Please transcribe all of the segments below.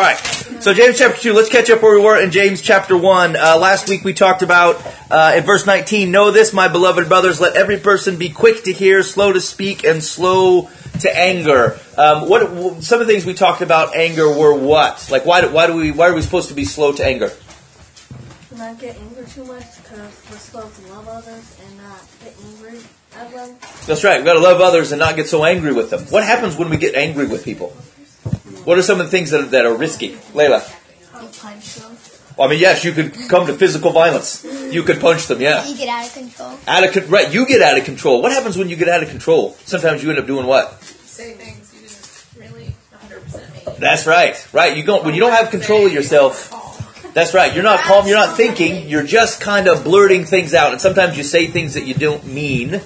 All right. So James chapter 2, let's catch up where we were in James chapter 1. Uh, last week we talked about, uh, in verse 19, Know this, my beloved brothers, let every person be quick to hear, slow to speak, and slow to anger. Um, what Some of the things we talked about anger were what? Like, why do, why do we, why are we supposed to be slow to anger? Not get angry too much because we're supposed to love others and not get angry at them. That's right. We've got to love others and not get so angry with them. What happens when we get angry with people? What are some of the things that are, that are risky? Layla. You punch them. Well, I mean, yes, you could come to physical violence. You could punch them, yeah. You get out of control. Out of con- right, you get out of control. What happens when you get out of control? Sometimes you end up doing what? say things you didn't really 100% mean. That's right. Right. You don't when you don't have control of yourself. That's right. You're not calm. You're not thinking. You're just kind of blurting things out. And sometimes you say things that you don't mean,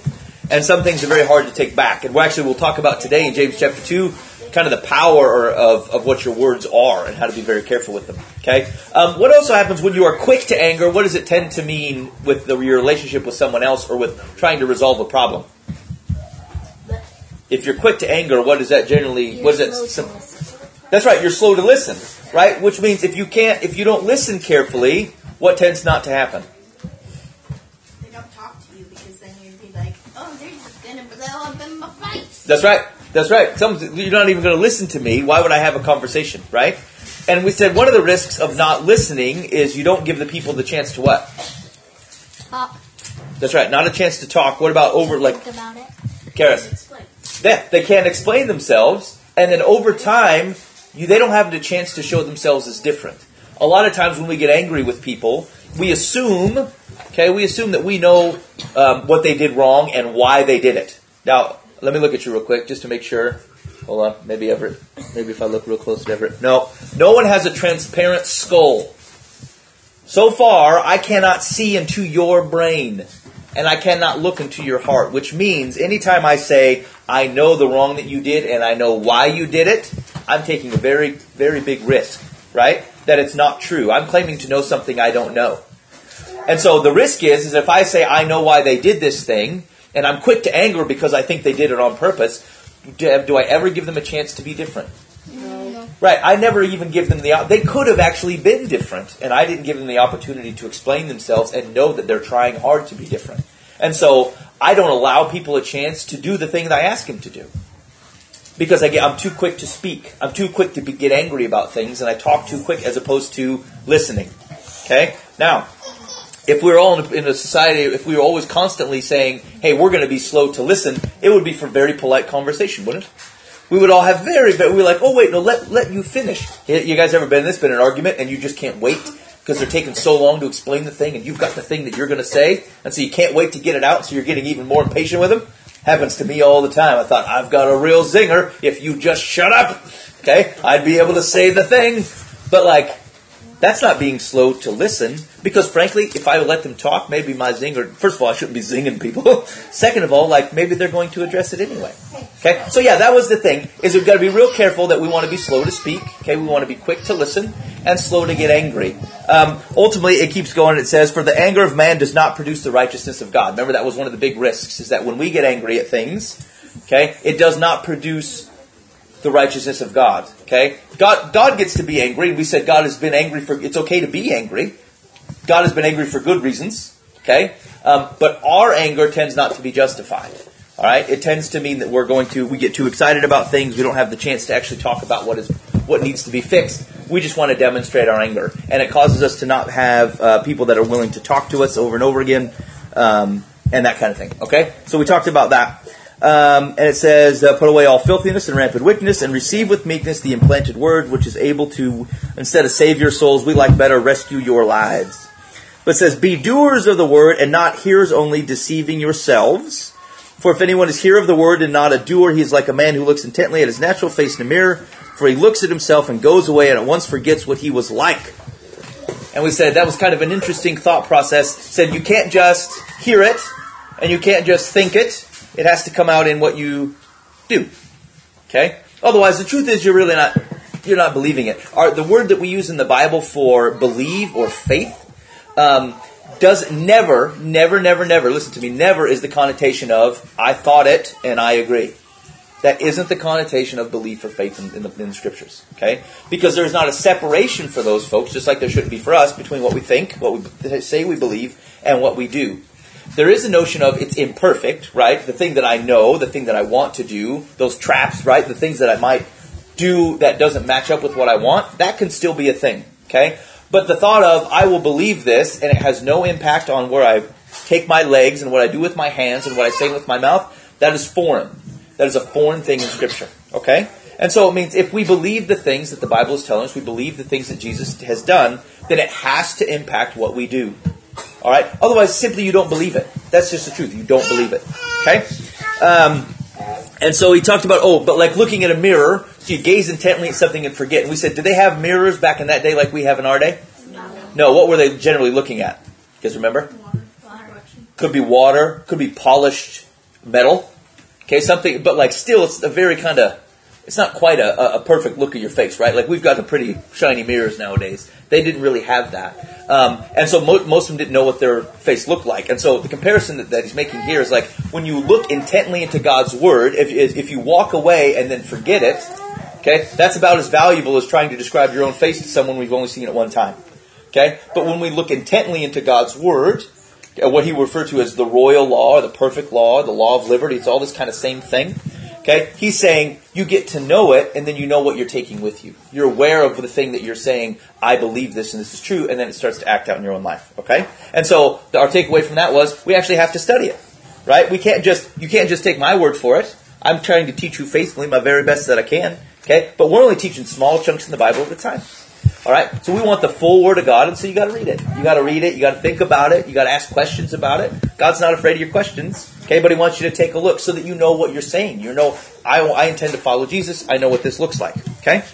and some things are very hard to take back. And we're actually we'll talk about today in James chapter two, kind of the power of of what your words are and how to be very careful with them. Okay. Um, what also happens when you are quick to anger? What does it tend to mean with the, your relationship with someone else or with trying to resolve a problem? If you're quick to anger, what is that generally? What is that? sim- That's right. You're slow to listen, right? Which means if you can't, if you don't listen carefully, what tends not to happen? They don't talk to you because then you'd be like, oh, they're just gonna blow up in my face. That's right. That's right. Some, you're not even going to listen to me. Why would I have a conversation, right? And we said one of the risks of not listening is you don't give the people the chance to what? Talk. That's right. Not a chance to talk. What about over like Think about it. Karis? Yeah, they can't explain themselves, and then over time, you, they don't have the chance to show themselves as different. A lot of times when we get angry with people, we assume, okay, we assume that we know um, what they did wrong and why they did it. Now, let me look at you real quick just to make sure. Hold on, maybe Everett. Maybe if I look real close at Everett. No, no one has a transparent skull. So far, I cannot see into your brain and I cannot look into your heart, which means anytime I say, I know the wrong that you did and I know why you did it, I'm taking a very, very big risk, right? That it's not true. I'm claiming to know something I don't know. And so the risk is, is if I say I know why they did this thing, and I'm quick to anger because I think they did it on purpose, do, do I ever give them a chance to be different? No. Right. I never even give them the. They could have actually been different, and I didn't give them the opportunity to explain themselves and know that they're trying hard to be different. And so I don't allow people a chance to do the thing that I ask them to do, because I get I'm too quick to speak. I'm too quick to be, get angry about things, and I talk too quick as opposed to listening. Okay. Now, if we were all in a, in a society, if we were always constantly saying, "Hey, we're going to be slow to listen," it would be for very polite conversation, wouldn't it? we would all have very, very we're like, oh wait, no, let let you finish. You guys ever been in this? Been an argument and you just can't wait because they're taking so long to explain the thing, and you've got the thing that you're going to say, and so you can't wait to get it out. So you're getting even more impatient with them. Happens to me all the time. I thought I've got a real zinger. If you just shut up, okay, I'd be able to say the thing. But like, that's not being slow to listen because frankly, if I let them talk, maybe my zinger, first of all, I shouldn't be zinging people. Second of all, like maybe they're going to address it anyway. Okay. So yeah, that was the thing is we've got to be real careful that we want to be slow to speak. Okay. We want to be quick to listen and slow to get angry. Um, ultimately, it keeps going. It says, for the anger of man does not produce the righteousness of God. Remember that was one of the big risks is that when we get angry at things, okay, it does not produce the righteousness of God. Okay, God God gets to be angry. We said God has been angry for. It's okay to be angry. God has been angry for good reasons. Okay, um, but our anger tends not to be justified. All right, it tends to mean that we're going to we get too excited about things. We don't have the chance to actually talk about what is what needs to be fixed. We just want to demonstrate our anger, and it causes us to not have uh, people that are willing to talk to us over and over again, um, and that kind of thing. Okay, so we talked about that. Um, and it says, uh, put away all filthiness and rampant wickedness, and receive with meekness the implanted word, which is able to, instead of save your souls, we like better rescue your lives. But it says, be doers of the word, and not hearers only, deceiving yourselves. For if anyone is hearer of the word and not a doer, he is like a man who looks intently at his natural face in a mirror, for he looks at himself and goes away and at once forgets what he was like. And we said that was kind of an interesting thought process. Said you can't just hear it, and you can't just think it. It has to come out in what you do. Okay? Otherwise, the truth is you're really not you're not believing it. Our, the word that we use in the Bible for believe or faith um, does never, never, never, never. Listen to me. Never is the connotation of I thought it and I agree. That isn't the connotation of belief or faith in, in, the, in the scriptures. Okay? Because there's not a separation for those folks, just like there shouldn't be for us, between what we think, what we say we believe, and what we do. There is a notion of it's imperfect, right? The thing that I know, the thing that I want to do, those traps, right? The things that I might do that doesn't match up with what I want, that can still be a thing. Okay? But the thought of, I will believe this, and it has no impact on where I take my legs and what I do with my hands and what I say with my mouth, that is foreign. That is a foreign thing in Scripture. Okay? And so it means if we believe the things that the Bible is telling us, we believe the things that Jesus has done, then it has to impact what we do. All right? Otherwise, simply you don't believe it. That's just the truth. You don't believe it. Okay? Um, and so he talked about, oh, but like looking at a mirror, so you gaze intently at something and forget. And we said, did they have mirrors back in that day like we have in our day? No. No. What were they generally looking at? You guys remember? Could be water. Could be polished metal. Okay, something, but like still, it's a very kind of, it's not quite a, a perfect look at your face, right? Like we've got the pretty shiny mirrors nowadays. They didn't really have that. Um, and so mo- most of them didn't know what their face looked like. And so the comparison that, that, he's making here is like when you look intently into God's word, if, if you walk away and then forget it, okay, that's about as valuable as trying to describe your own face to someone we've only seen at one time. Okay? But when we look intently into God's word, uh, what he referred to as the royal law, the perfect law, the law of liberty. It's all this kind of same thing. Okay? He's saying you get to know it and then you know what you're taking with you. You're aware of the thing that you're saying, I believe this and this is true, and then it starts to act out in your own life. Okay? And so our takeaway from that was we actually have to study it. Right? We can't just you can't just take my word for it. I'm trying to teach you faithfully my very best that I can. Okay? But we're only teaching small chunks in the Bible at a time. All right? So we want the full Word of God, and so you got to read it. You got to read it. You got to think about it. You got to ask questions about it. God's not afraid of your questions. Okay, but He wants you to take a look so that you know what you're saying. You know, I, I intend to follow Jesus. I know what this looks like. Okay?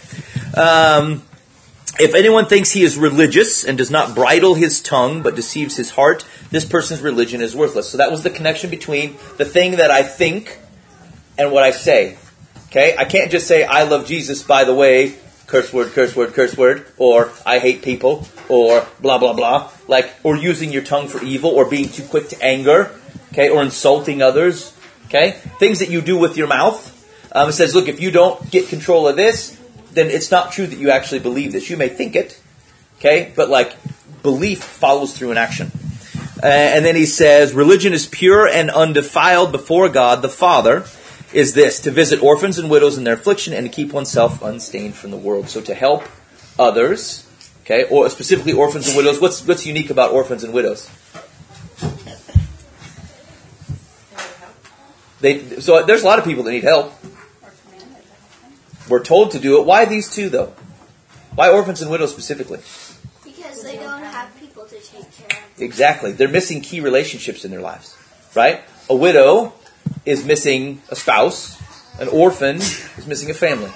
Um, if anyone thinks he is religious and does not bridle his tongue but deceives his heart, this person's religion is worthless. So that was the connection between the thing that I think and what I say. Okay? I can't just say, I love Jesus, by the way, curse word, curse word, curse word, or I hate people, or blah, blah, blah. Like, or using your tongue for evil, or being too quick to anger, okay, or insulting others, okay? Things that you do with your mouth. Um, it says, look, if you don't get control of this, then it's not true that you actually believe this. You may think it, okay, but like, belief follows through an action. Uh, and then he says, religion is pure and undefiled before God the Father is this to visit orphans and widows in their affliction and to keep oneself unstained from the world. So to help others, okay, or specifically orphans and widows. What's what's unique about orphans and widows? They so there's a lot of people that need help. We're told to do it. Why these two though? Why orphans and widows specifically? Because they don't have people to take care of. Exactly. They're missing key relationships in their lives. Right? A widow is missing a spouse, an orphan is missing a family.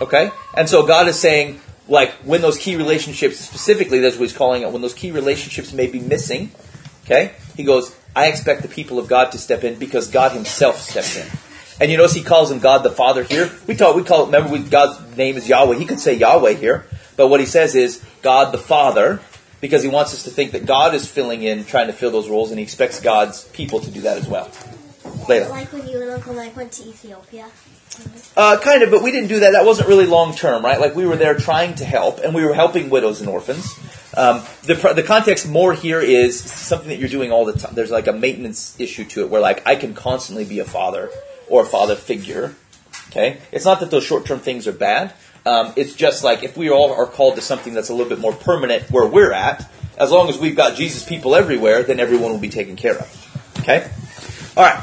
Okay? And so God is saying, like, when those key relationships, specifically, that's what he's calling it, when those key relationships may be missing, okay? He goes, I expect the people of God to step in because God himself steps in. And you notice he calls him God the Father here. We talk, we call, it, remember, we, God's name is Yahweh. He could say Yahweh here, but what he says is God the Father because he wants us to think that God is filling in, trying to fill those roles, and he expects God's people to do that as well. Later. Like when you and Uncle Mike went to Ethiopia. Uh, kind of, but we didn't do that. That wasn't really long term, right? Like we were there trying to help, and we were helping widows and orphans. Um, the the context more here is something that you're doing all the time. There's like a maintenance issue to it, where like I can constantly be a father or a father figure. Okay, it's not that those short term things are bad. Um, it's just like if we all are called to something that's a little bit more permanent where we're at, as long as we've got Jesus people everywhere, then everyone will be taken care of. Okay, all right.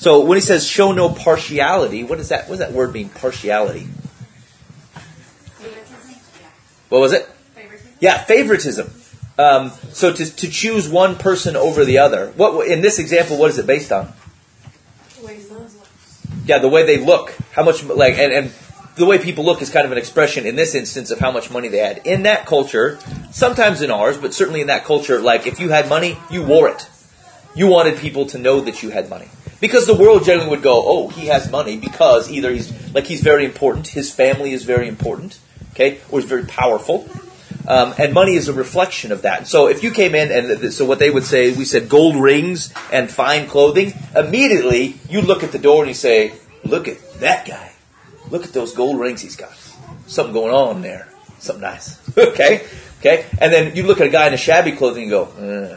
So when he says show no partiality, what does that what does that word mean? Partiality. What was it? Favoritism. Yeah, favoritism. Um, so to, to choose one person over the other. What in this example, what is it based on? yeah, the way they look, how much like, and, and the way people look is kind of an expression in this instance of how much money they had. In that culture, sometimes in ours, but certainly in that culture, like if you had money, you wore it. You wanted people to know that you had money. Because the world generally would go, oh, he has money because either he's like he's very important, his family is very important, okay, or he's very powerful. Um, and money is a reflection of that. So if you came in and so what they would say, we said gold rings and fine clothing, immediately you look at the door and you say, look at that guy. Look at those gold rings he's got. Something going on there. Something nice. okay? Okay? And then you look at a guy in a shabby clothing and go, uh,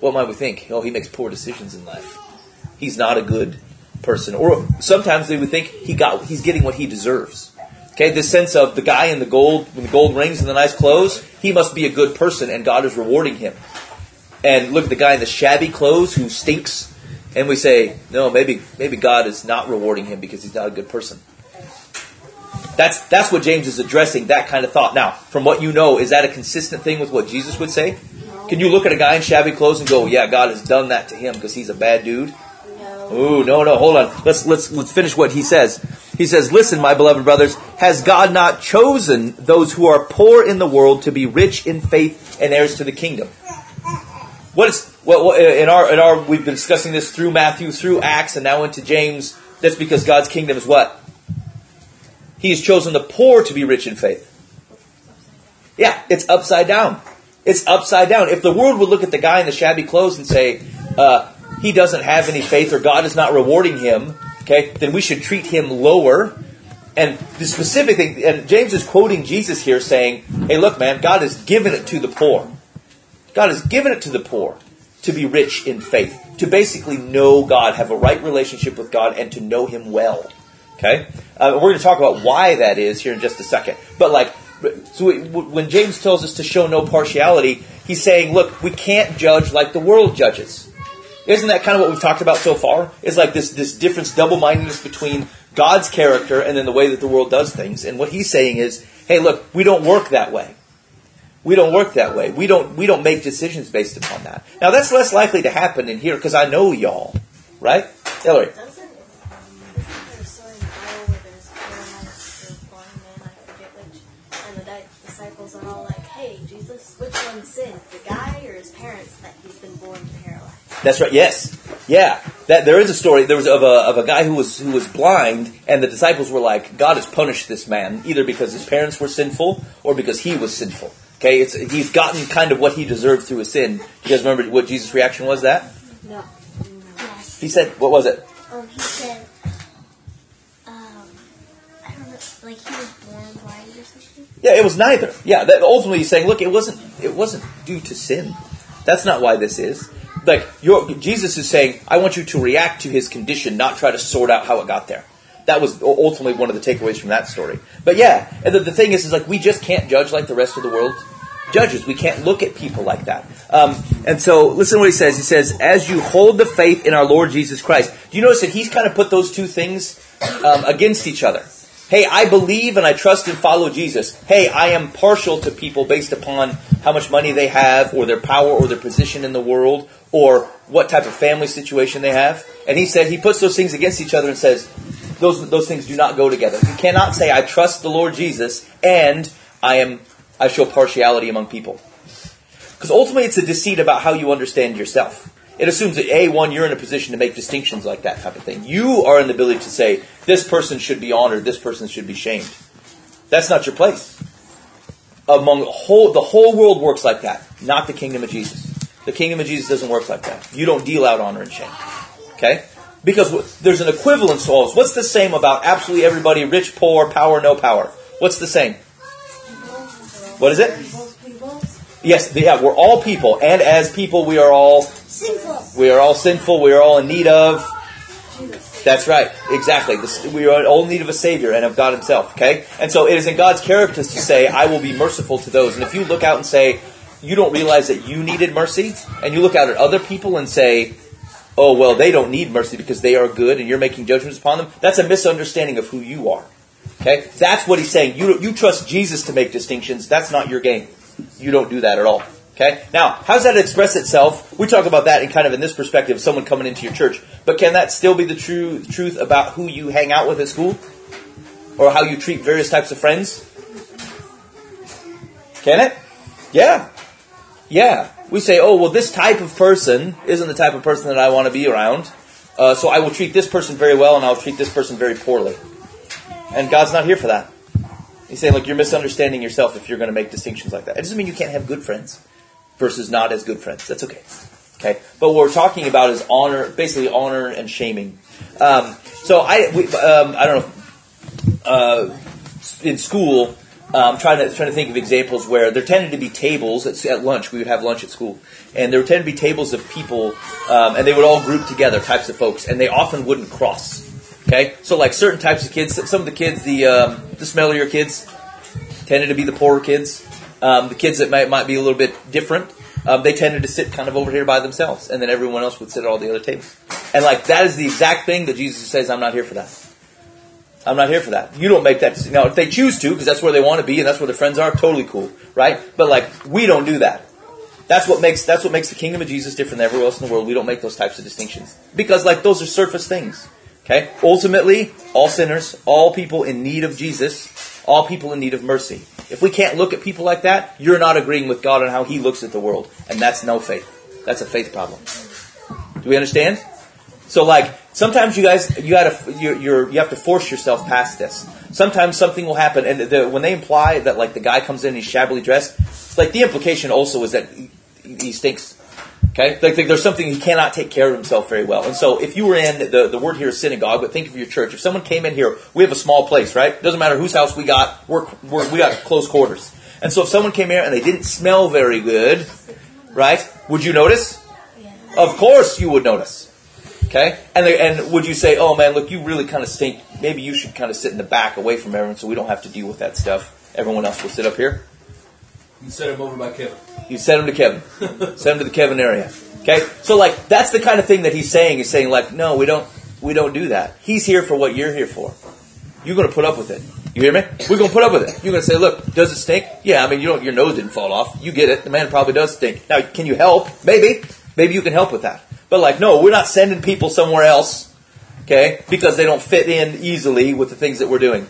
what might we think? Oh, he makes poor decisions in life. He's not a good person. Or sometimes they would think he got he's getting what he deserves. Okay, this sense of the guy in the gold with the gold rings and the nice clothes, he must be a good person and God is rewarding him. And look at the guy in the shabby clothes who stinks, and we say, no, maybe maybe God is not rewarding him because he's not a good person. That's that's what James is addressing, that kind of thought. Now, from what you know, is that a consistent thing with what Jesus would say? Can you look at a guy in shabby clothes and go, "Yeah, God has done that to him because he's a bad dude"? Ooh, no, no, hold on. Let's let's let's finish what he says. He says, "Listen, my beloved brothers, has God not chosen those who are poor in the world to be rich in faith and heirs to the kingdom?" What is well in our in our we've been discussing this through Matthew, through Acts, and now into James. That's because God's kingdom is what He has chosen the poor to be rich in faith. Yeah, it's upside down. It's upside down. If the world would look at the guy in the shabby clothes and say, uh, he doesn't have any faith or God is not rewarding him, okay, then we should treat him lower. And the specific thing, and James is quoting Jesus here saying, hey, look, man, God has given it to the poor. God has given it to the poor to be rich in faith, to basically know God, have a right relationship with God, and to know Him well. Okay? Uh, we're going to talk about why that is here in just a second. But like, so we, when James tells us to show no partiality, he's saying, look, we can't judge like the world judges. Isn't that kind of what we've talked about so far? It's like this, this difference, double-mindedness between God's character and then the way that the world does things. And what he's saying is, hey, look, we don't work that way. We don't work that way. We don't, we don't make decisions based upon that. Now that's less likely to happen in here because I know y'all. Right? Hillary. Disciples are all like, hey, Jesus, which one sinned, the guy or his parents that he's been born paralyzed? That's right. Yes. Yeah. That there is a story. There was of a of a guy who was who was blind, and the disciples were like, "God has punished this man either because his parents were sinful or because he was sinful." Okay, it's he's gotten kind of what he deserved through his sin. You guys remember what Jesus' reaction was? That No. Yes. he said, "What was it?" Um, he said, um, I don't know, like he was born blind or something. Yeah, it was neither. Yeah, that ultimately he's saying, look, it wasn't it wasn't due to sin. That's not why this is. Like Jesus is saying, I want you to react to his condition, not try to sort out how it got there. That was ultimately one of the takeaways from that story. But yeah, and the, the thing is, is like we just can't judge like the rest of the world judges. We can't look at people like that. Um, and so, listen to what he says. He says, "As you hold the faith in our Lord Jesus Christ." Do you notice that he's kind of put those two things um, against each other? Hey, I believe and I trust and follow Jesus. Hey, I am partial to people based upon how much money they have, or their power, or their position in the world, or what type of family situation they have. And he said he puts those things against each other and says those those things do not go together. You cannot say I trust the Lord Jesus and I am I show partiality among people. Because ultimately it's a deceit about how you understand yourself. It assumes that A, one, you're in a position to make distinctions like that type of thing. You are in the ability to say, this person should be honored, this person should be shamed. That's not your place. Among whole, the whole world works like that, not the kingdom of Jesus. The kingdom of Jesus doesn't work like that. You don't deal out honor and shame. Okay? Because w- there's an equivalence to all this. What's the same about absolutely everybody, rich, poor, power, no power? What's the same? What is it? Yes, yeah, we're all people, and as people, we are all. We are all sinful. We are all in need of. That's right, exactly. We are all in need of a savior and of God Himself. Okay, and so it is in God's character to say, "I will be merciful to those." And if you look out and say, you don't realize that you needed mercy, and you look out at other people and say, "Oh well, they don't need mercy because they are good," and you're making judgments upon them, that's a misunderstanding of who you are. Okay, that's what He's saying. You you trust Jesus to make distinctions. That's not your game. You don't do that at all. Okay? Now, how does that express itself? We talk about that in kind of in this perspective, of someone coming into your church. But can that still be the true truth about who you hang out with at school? Or how you treat various types of friends? Can it? Yeah. Yeah. We say, oh, well, this type of person isn't the type of person that I want to be around. Uh, so I will treat this person very well and I'll treat this person very poorly. And God's not here for that. He's saying, look, you're misunderstanding yourself if you're going to make distinctions like that. It doesn't mean you can't have good friends versus not as good friends. That's okay. Okay, but what we're talking about is honor, basically honor and shaming. Um, so I, we, um, I don't know, uh, in school, um, trying to trying to think of examples where there tended to be tables at, at lunch. We would have lunch at school, and there tended to be tables of people, um, and they would all group together, types of folks, and they often wouldn't cross. Okay, so like certain types of kids, some of the kids, the um, the smellier kids, tended to be the poorer kids. Um, the kids that might might be a little bit different, um, they tended to sit kind of over here by themselves, and then everyone else would sit at all the other tables. And like that is the exact thing that Jesus says, "I'm not here for that." I'm not here for that. You don't make that decision. Now, if they choose to, because that's where they want to be and that's where their friends are, totally cool, right? But like, we don't do that. That's what makes that's what makes the kingdom of Jesus different than everywhere else in the world. We don't make those types of distinctions because like those are surface things. Okay. Ultimately, all sinners, all people in need of Jesus, all people in need of mercy. If we can't look at people like that, you're not agreeing with God on how He looks at the world, and that's no faith. That's a faith problem. Do we understand? So like sometimes you guys you gotta you're, you're, you have to force yourself past this. Sometimes something will happen, and the, when they imply that like the guy comes in and he's shabbily dressed, like the implication also is that he, he stinks. Okay, like, there's something he cannot take care of himself very well. And so if you were in the the word here is synagogue, but think of your church. If someone came in here, we have a small place, right? Doesn't matter whose house we got, we're, we're we got close quarters. And so if someone came here and they didn't smell very good, right? Would you notice? Of course you would notice. Okay? And, they, and would you say, oh man, look, you really kind of stink. Maybe you should kind of sit in the back away from everyone so we don't have to deal with that stuff. Everyone else will sit up here. You set him over by Kevin. You send him to Kevin. send him to the Kevin area. Okay? So like, that's the kind of thing that he's saying. He's saying like, no, we don't, we don't do that. He's here for what you're here for. You're going to put up with it. You hear me? We're going to put up with it. You're going to say, look, does it stink? Yeah, I mean, you don't, your nose didn't fall off. You get it. The man probably does stink. Now, can you help? Maybe. Maybe you can help with that. But like, no, we're not sending people somewhere else, okay, because they don't fit in easily with the things that we're doing.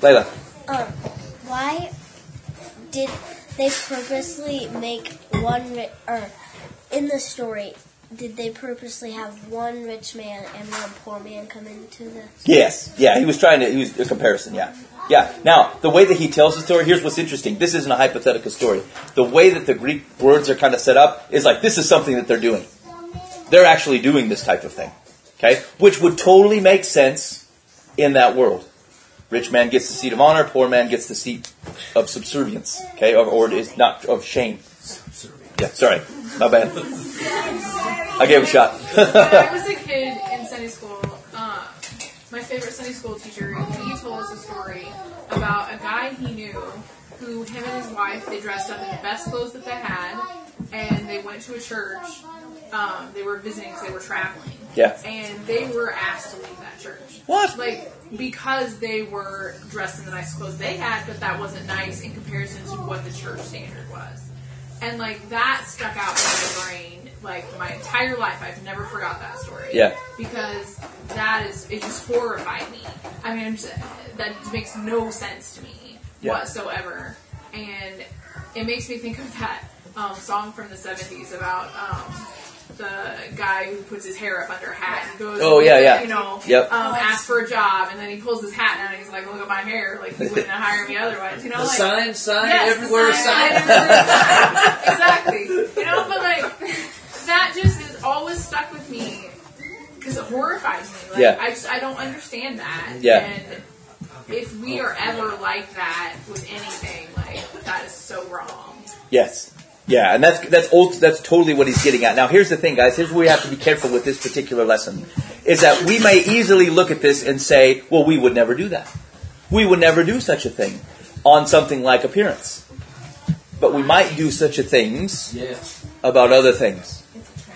Layla. Um, why did they purposely make one ri- or in the story? Did they purposely have one rich man and one poor man come into the? Yes. Yeah, he was trying to, he was a comparison, yeah. Yeah. Now, the way that he tells the story, here's what's interesting. This isn't a hypothetical story. The way that the Greek words are kind of set up is like, this is something that they're doing. They're actually doing this type of thing. Okay? Which would totally make sense in that world. Rich man gets the seat of honor, poor man gets the seat of subservience. Okay? Or, or is not of shame. Yeah, sorry. My bad. I gave a shot. when I was a kid in Sunday school, uh, my favorite Sunday school teacher, he told us a story about a guy he knew who, him and his wife, they dressed up in the best clothes that they had, and they went to a church. Um, they were visiting because they were traveling. Yeah. And they were asked to leave that church. What? Like, because they were dressed in the nice clothes they had, but that wasn't nice in comparison to what the church standard was. And, like, that stuck out in my brain, like, my entire life. I've never forgot that story. Yeah. Because that is, it just horrified me. I mean, I'm just, that makes no sense to me Yeah. whatsoever. And it makes me think of that um, song from the 70s about um, the guy who puts his hair up under a hat and goes, Oh, yeah, yeah. you know, Yep. um, asks for a job, and then he pulls his hat down and he's like, look at my hair, like, he wouldn't hire me otherwise, you know? The like, sign, sign, Yes, everywhere, the sign. everywhere, exactly. You know, but like that just is always stuck with me because it horrifies me. Like Yeah. I just I don't understand that. Yeah. And if we are ever like that with anything, like that is so wrong. Yes. Yeah, and that's that's ult- that's totally what he's getting at. Now, here's the thing, guys. Here's where we have to be careful with this particular lesson: is that we may easily look at this and say, "Well, we would never do that. We would never do such a thing on something like appearance." But we might do such a things Yeah. about other things.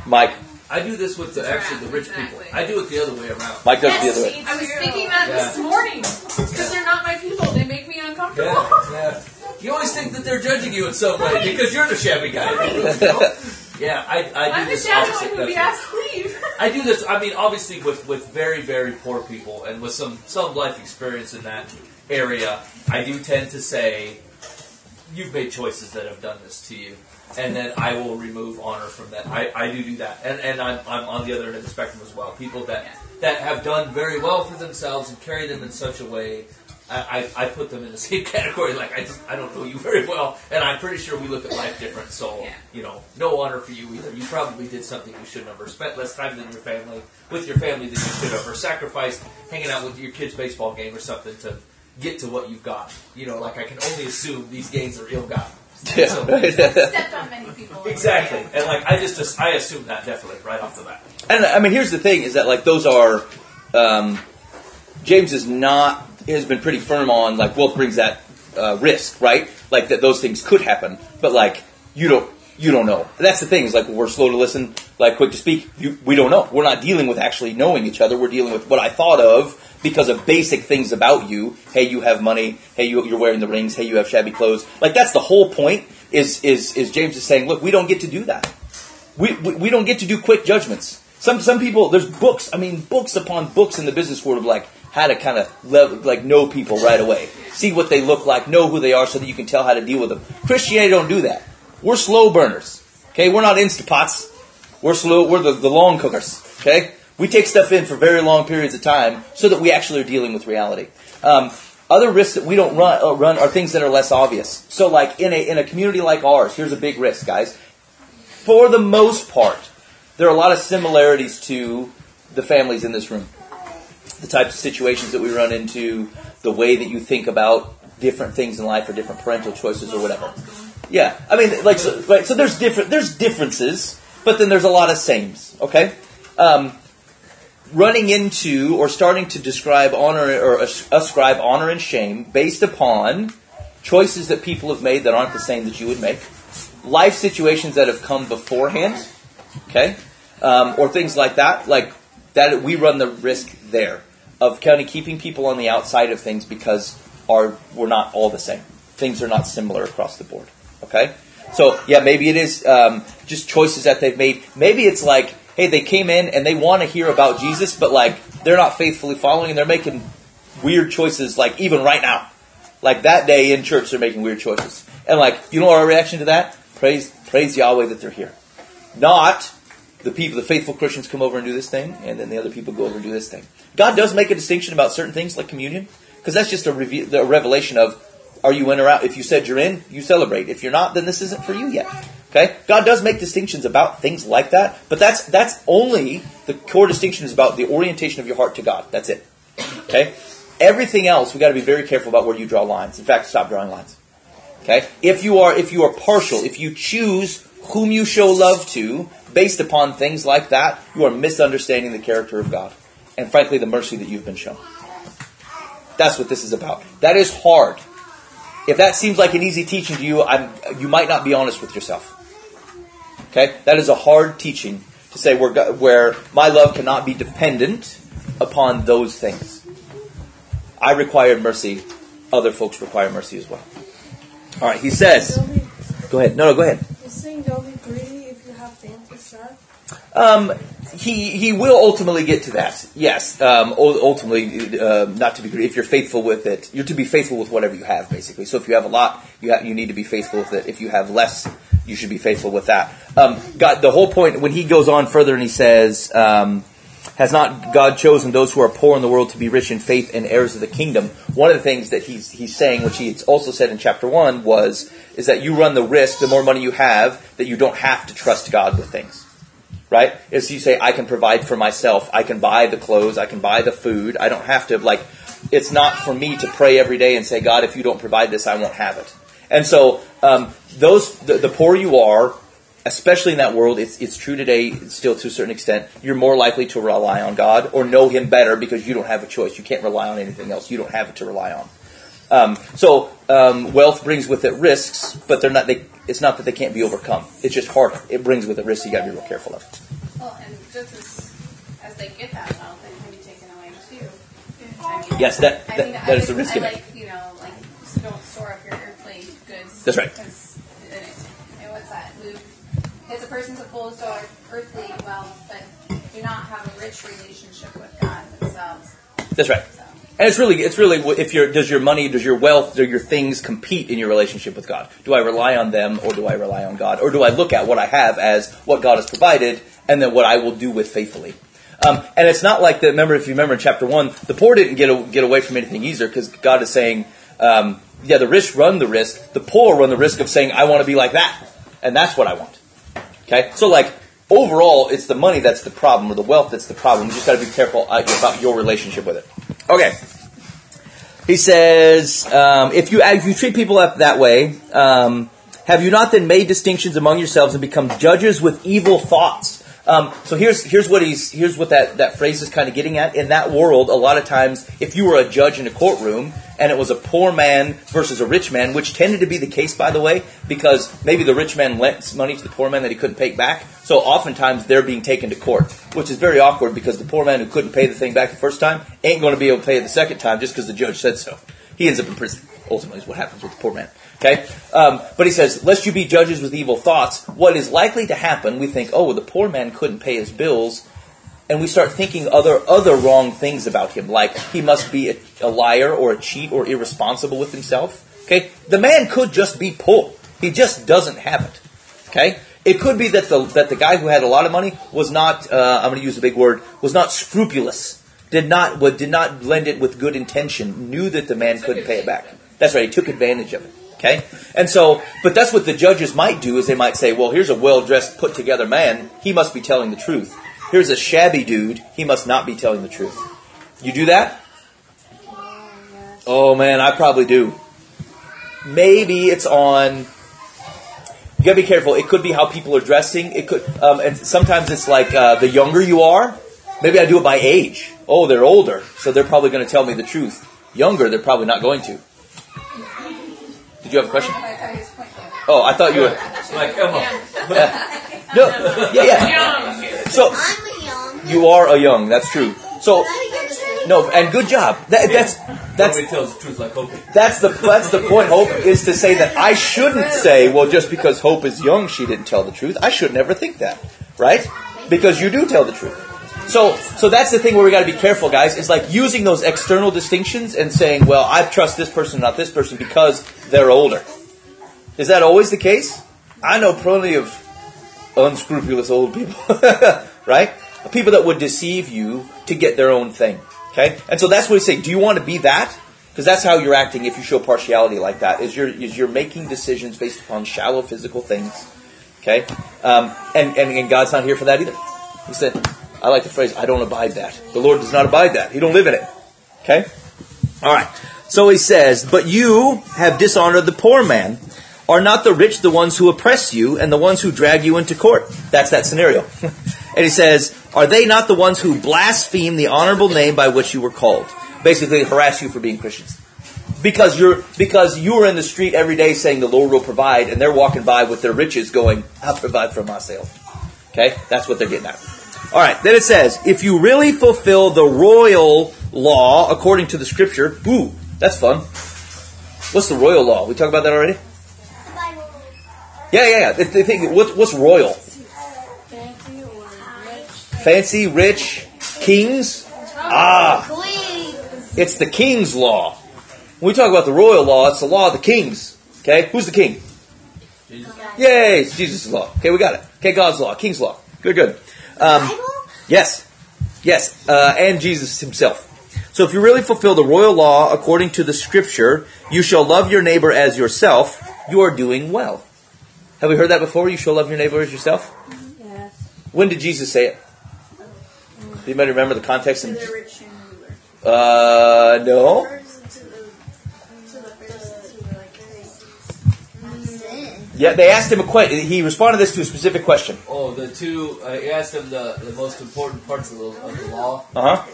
Mike, I do this with the, actually the rich people. I do it the other way around. Mike does Yes, the other way. I was thinking that this morning because they're not my people. They make me uncomfortable. Yeah, yeah. You always think that they're judging you in some way because you're the shabby guy. You know? Yeah, I, I do I'm the shabby shadow opposite, who would be asked to leave. I do this. I mean, obviously, with with very very poor people and with some some life experience in that area, I do tend to say, "You've made choices that have done this to you," and then I will remove honor from that. I, I do do that, and and I'm I'm on the other end of the spectrum as well. People that that have done very well for themselves and carry them in such a way. I, I, I put them in the same category. Like I just I don't know you very well, and I'm pretty sure we look at life different. So Yeah. you know, no honor for you either. You probably did something you shouldn't have, or spent less time than your family with your family than you should have, or sacrificed hanging out with your kid's baseball game or something to get to what you've got. You know, like I can only assume these gains are ill-gotten. Yeah. So- Stepped on many people. exactly, and like I just, just I assume that definitely right off the bat. And I mean, here's the thing: is that like those are um, James is not has been pretty firm on like Wolf brings that uh, risk, right? Like that those things could happen, but like you don't you don't know. That's the thing is like we're slow to listen, like quick to speak. You, we don't know. We're not dealing with actually knowing each other. We're dealing with what I thought of because of basic things about you. Hey, you have money. Hey, you, you're wearing the rings. Hey, you have shabby clothes. Like that's the whole point. Is is is James is saying, look, we don't get to do that we, we, we don't get to do quick judgments. Some some people there's books. I mean, books upon books in the business world of like how to kind of like know people right away, see what they look like, know who they are, so that you can tell how to deal with them. Christianity don't do that. We're slow burners. Okay, we're not instapots. We're slow. We're the, the long cookers. Okay, we take stuff in for very long periods of time so that we actually are dealing with reality. Um, other risks that we don't run, uh, run are things that are less obvious. So, like in a in a community like ours, here's a big risk, guys for the most part, there are a lot of similarities to the families in this room. The types of situations that we run into, the way that you think about different things in life or different parental choices or whatever. Yeah, I mean, like, so, right, so there's different, there's differences, but then there's a lot of sames. Okay, um, running into or starting to describe honor or ascribe honor and shame based upon choices that people have made that aren't the same that you would make life situations that have come beforehand, okay, um, or things like that, like that, we run the risk there of kind of keeping people on the outside of things because our we're not all the same. Things are not similar across the board. Okay, so yeah, maybe it is um, just choices that they've made. Maybe it's like, hey, they came in and they want to hear about Jesus, but like they're not faithfully following, and they're making weird choices. Like even right now, like that day in church, they're making weird choices. And like, you know our reaction to that? Praise, praise Yahweh that they're here. Not the people, the faithful Christians come over and do this thing, and then the other people go over and do this thing. God does make a distinction about certain things like communion, because that's just a, reve- a revelation of, are you in or out? If you said you're in, you celebrate. If you're not, then this isn't for you yet. Okay? God does make distinctions about things like that, but that's that's only the core distinction is about the orientation of your heart to God. That's it. Okay? Everything else, we got to be very careful about where you draw lines. In fact, stop drawing lines. Okay? If you are if you are partial, if you choose whom you show love to based upon things like that, you are misunderstanding the character of God and frankly the mercy that you've been shown. That's what this is about. That is hard. If that seems like an easy teaching to you, I'm, you might not be honest with yourself. Okay? That is a hard teaching to say where, where my love cannot be dependent upon those things. I require mercy. Other folks require mercy as well. All right, he says. Go ahead. No, no, go ahead. he's saying don't be greedy if you have things to serve. Um, he he will ultimately get to that. Yes. Um, ultimately, uh, not to be. If you're faithful with it, you're to be faithful with whatever you have, basically. So if you have a lot, you you need to be faithful with it. If you have less, you should be faithful with that. Um, God, the whole point when he goes on further and he says. Um, has not God chosen those who are poor in the world to be rich in faith and heirs of the kingdom? One of the things that he's he's saying, which he also said in chapter one, was is that you run the risk the more money you have that you don't have to trust God with things. Right? Is you say, I can provide for myself, I can buy the clothes, I can buy the food, I don't have to like it's not for me to pray every day and say, God, if you don't provide this, I won't have it. And so um, those the, the poorer you are, especially in that world, it's, it's true today still to a certain extent, you're more likely to rely on God or know Him better because you don't have a choice. You can't rely on anything else. You don't have it to rely on. Um, so um, wealth brings with it risks, but they're not. They, it's not that they can't be overcome. It's just harder. It brings with it risks. You got to be real careful of. Well, and just as, as they get that wealth, it can be taken away too. I mean, Yes, that I that, mean, that I is the risk I in it. you know, like don't store up your earthly goods That's right. And what's that? Luke. Because a person so full of earthly wealth, but do not have a rich relationship with God themselves. That's right. And it's really, it's really, if your does your money, does your wealth, do your things compete in your relationship with God? Do I rely on them, or do I rely on God, or do I look at what I have as what God has provided, and then what I will do with faithfully? Um, and it's not like that. Remember, if you remember in chapter one, the poor didn't get a, get away from anything either, because God is saying, um, yeah, the rich run the risk, the poor run the risk of saying, I want to be like that, and that's what I want. Okay, so like overall, it's the money that's the problem, or the wealth that's the problem. You just got to be careful uh, about your relationship with it. Okay. He says, um, if you if you treat people up that way, um, have you not then made distinctions among yourselves and become judges with evil thoughts? Um, so here's here's what he's here's what that, that phrase is kind of getting at. In that world, a lot of times, if you were a judge in a courtroom and it was a poor man versus a rich man, which tended to be the case, by the way, because maybe the rich man lent money to the poor man that he couldn't pay back. So oftentimes they're being taken to court, which is very awkward because the poor man who couldn't pay the thing back the first time ain't going to be able to pay it the second time just because the judge said so. He ends up in prison. Ultimately, is what happens with the poor man. Okay, um, but he says, "Lest you be judges with evil thoughts." What is likely to happen? We think, "Oh, well, the poor man couldn't pay his bills." and we start thinking other other wrong things about him, like he must be a, a, liar or a cheat or irresponsible with himself. Okay, the man could just be poor; he just doesn't have it. Okay, it could be that the that the guy who had a lot of money was not. Uh, I'm going to use a big word. Was not scrupulous. Did not did not lend it with good intention. Knew that the man couldn't pay it back. That's right. He took advantage of it. Okay, and so, but that's what the judges might do is they might say, well, here's a well dressed, put together man. He must be telling the truth. Here's a shabby dude. He must not be telling the truth. You do that? Oh man, I probably do. Maybe it's on. You gotta be careful. It could be how people are dressing. It could, um, and sometimes it's like uh, the younger you are. Maybe I do it by age. Oh, they're older, so they're probably going to tell me the truth. Younger, they're probably not going to. Did you have a question? Oh, I thought you were. Like Emma. No, yeah, yeah. So I'm a young. you are a young. That's true. So no, and good job. That, that's that's tells the truth like Opie. that's the that's the point. Hope is to say that I shouldn't say, well, just because Hope is young, she didn't tell the truth. I should never think that, right? Because you do tell the truth. So so that's the thing where we got to be careful, guys. Is like using those external distinctions and saying, well, I trust this person, not this person, because they're older. Is that always the case? I know plenty of unscrupulous old people, right? People that would deceive you to get their own thing. Okay, and so that's what we say. Do you want to be that? Because that's how you're acting if you show partiality like that. Is you're is you're making decisions based upon shallow physical things. Okay, um, and, and and God's not here for that either. He said, I like the phrase, "I don't abide that." The Lord does not abide that. He don't live in it. Okay, all right. So he says, "But you have dishonored the poor man." Are not the rich the ones who oppress you and the ones who drag you into court? That's that scenario. and he says, Are they not the ones who blaspheme the honorable name by which you were called? Basically, harass you for being Christians. Because you're because you are in the street every day saying the Lord will provide, and they're walking by with their riches going, I'll provide for myself. Okay? That's what they're getting at. All right, then it says, if you really fulfill the royal law according to the scripture, ooh, that's fun. What's the royal law? We talked about that already? Yeah, yeah, yeah. The, the thing, what, what's royal? Fancy rich? Kings? Ah, it's the king's law. When we talk about the royal law, it's the law of the kings. Okay, who's the king? Jesus. Yay, it's Jesus' law. Okay, we got it. Okay, God's law, king's law. Good, good. Um? Yes, yes, uh, and Jesus himself. So if you really fulfill the royal law according to the scripture, you shall love your neighbor as yourself, you are doing well. Have we heard that before? You shall love your neighbor as yourself? Yes. When did Jesus say it? Do you might remember the context? In, The rich and ruler. uh, no. Yeah, they asked him a question. He responded this to a specific question. Oh, the two. Uh, he asked him the, the most important parts of the, of the law, Uh huh.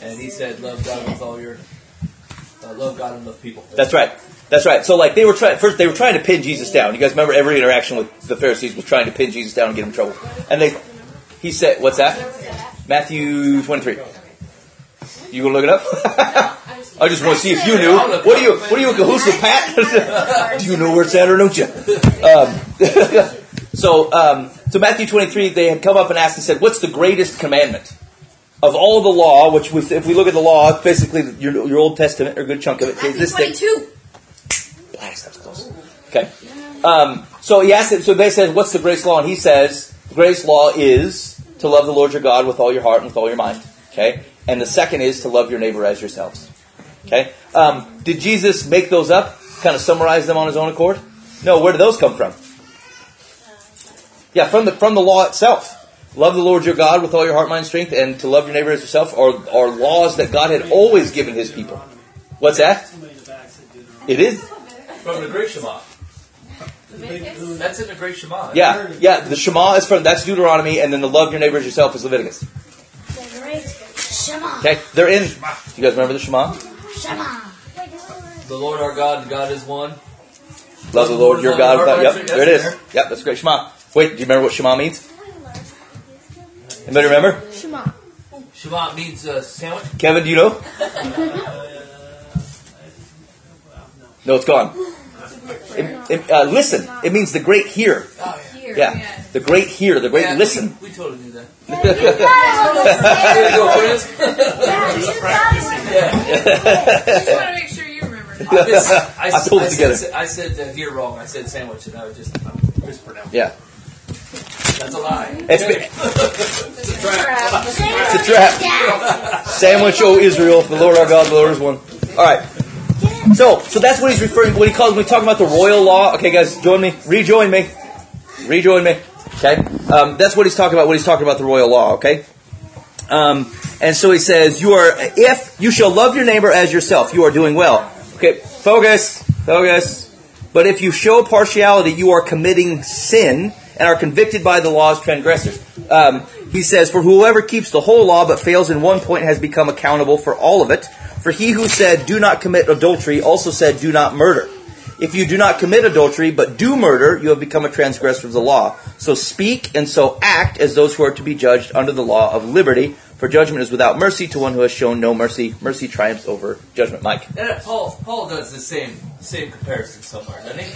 and he said, "Love God with all your, uh, love God and love people." That's right. That's right. So like they were trying first, they were trying to pin Jesus down. You guys remember every interaction with the Pharisees was trying to pin Jesus down and get him in trouble. And they, he said, "What's that?" Matthew twenty three. You gonna look it up? I just want to see if you knew. What are you? What are you in cahoots with Pat? Do you know where it's at or don't you? Um, so, um, so Matthew 23, they had come up and asked and said, "What's the greatest commandment of all the law?" Which, was, if we look at the law, it's basically your, your Old Testament or a good chunk of it. is this thing. Twenty-two. Blast, that's close. Okay. Um, so he asked him, so they said, what's the greatest law? And he says, the greatest law is to love the Lord your God with all your heart and with all your mind. Okay. And the second is to love your neighbor as yourselves. Okay. Um, did Jesus make those up? Kind of summarize them on his own accord? No. Where do those come from? Yeah, from the from the law itself. Love the Lord your God with all your heart, mind, strength, and to love your neighbor as yourself are, are laws that God had always given his people. What's that? It is From the Great Shema. That's in the Great Shema. Yeah, yeah. The Shema is from that's Deuteronomy, and then the love your neighbor as yourself is Leviticus. Shema. Okay, they're in. You guys remember the Shema? Shema. The Lord our God and God is one. Love the Lord your God. without- Yep, there it is. Yep, that's great Shema. Wait, do you remember what Shema means? Anybody remember? Shema. Shema means a sandwich. Kevin, do you know? No, it's gone. It- it- uh, listen. It means the great hear. Here, Yeah, the great hear, the great Yeah, listen. We, we totally knew that. Just want to make sure you remember. I, mis- I, I pulled it I together. Said, I said uh, here wrong. I said sandwich, and I was just I'm mispronounced. Yeah, That's a lie. it's, been, It's a trap. it's a trap. Sandwich, O Israel, the Lord our God, the Lord is one. All right. So, so that's what he's referring. To. What he calls when we talk about the royal law. Okay, guys, join me. Rejoin me. Rejoin me. Okay, um, that's what he's talking about. When he's talking about the royal law. Okay. Um, and so he says, "You are if you shall love your neighbor as yourself, you are doing well." Okay, focus, focus. But if you show partiality, you are committing sin and are convicted by the law as transgressors. Um, he says, "For whoever keeps the whole law but fails in one point has become accountable for all of it. For he who said, 'Do not commit adultery,' also said, 'Do not murder.' If you do not commit adultery but do murder, you have become a transgressor of the law. So speak and so act as those who are to be judged under the law of liberty. For judgment is without mercy to one who has shown no mercy. Mercy triumphs over judgment. Mike. And Paul Paul does the same same comparison somewhere, doesn't he?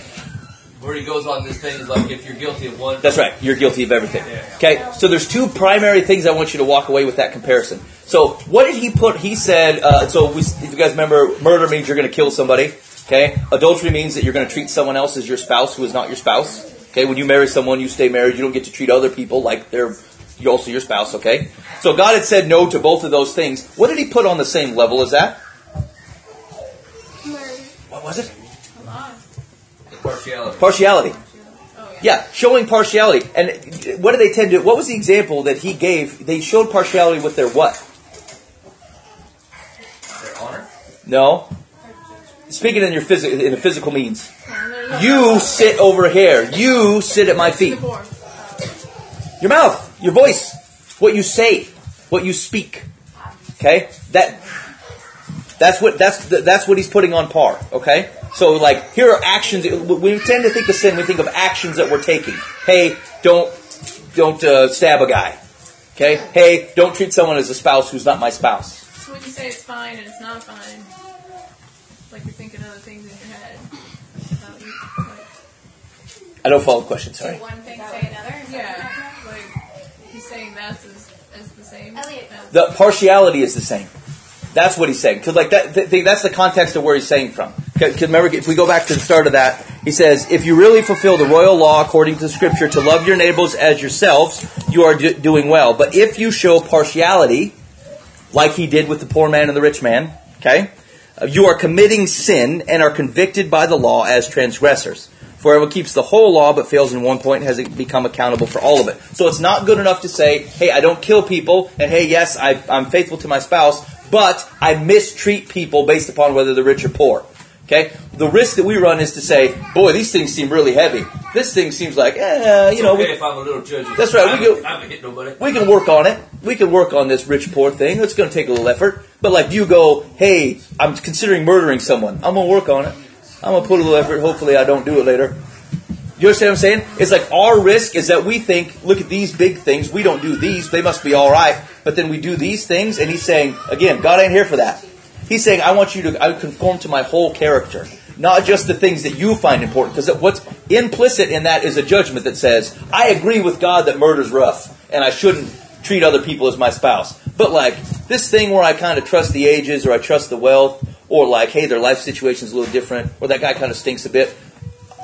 Where he goes on this thing is like if you're guilty of one. That's right. You're guilty of everything. Okay. So there's two primary things I want you to walk away with that comparison. So what did he put? He said. Uh, so we, if you guys remember, murder means you're going to kill somebody. Okay. Adultery means that you're going to treat someone else as your spouse who is not your spouse. Okay. When you marry someone, you stay married. You don't get to treat other people like they're also your spouse. Okay. So God had said no to both of those things. What did He put on the same level as that? What was it? Partiality. Partiality. Oh, yeah, showing partiality. And what do they tend to? What was the example that he gave? They showed partiality with their what? Their honor. No. Speaking in your physical in a physical means. You sit over here. You sit at my feet. Your mouth, your voice, what you say, what you speak. Okay, that that's what that's that's what he's putting on par. Okay, so like here are actions. We tend to think of sin. We think of actions that we're taking. Hey, don't don't uh, stab a guy. Okay. Hey, don't treat someone as a spouse who's not my spouse. So when you say it's fine and it's not fine, like you're thinking other things in your head. About you, like, I don't follow the question. Sorry. One thing say another. yeah, like he's saying that's as, as the same. Elliot. The partiality is the same. That's what he's saying. Because like that, th- th- that's the context of where he's saying from. Because remember, if we go back to the start of that, he says, "If you really fulfill the royal law according to the Scripture to love your neighbors as yourselves, you are do- doing well. But if you show partiality, like he did with the poor man and the rich man, okay, uh, you are committing sin and are convicted by the law as transgressors." For whoever keeps the whole law but fails in one point has become accountable for all of it. So it's not good enough to say, hey, I don't kill people, and hey, yes, I, I'm faithful to my spouse, but I mistreat people based upon whether they're rich or poor. Okay? The risk that we run is to say, boy, these things seem really heavy. This thing seems like, eh, you know, okay we, if I'm a little judgy. That's right, we I haven't, go- I haven't hit nobody. we can work on it. We can work on this rich poor thing. It's going to take a little effort. But like you go, hey, I'm considering murdering someone. I'm going to work on it. I'm going to put a little effort. Hopefully, I don't do it later. You understand what I'm saying? It's like our risk is that we think, look at these big things. We don't do these. They must be all right. But then we do these things, and he's saying, again, God ain't here for that. He's saying, I want you to I conform to my whole character, not just the things that you find important. Because what's implicit in that is a judgment that says, I agree with God that murder's rough, and I shouldn't treat other people as my spouse. But like this thing where I kind of trust the ages, or I trust the wealth, or like, hey, their life situation's is a little different, or that guy kind of stinks a bit.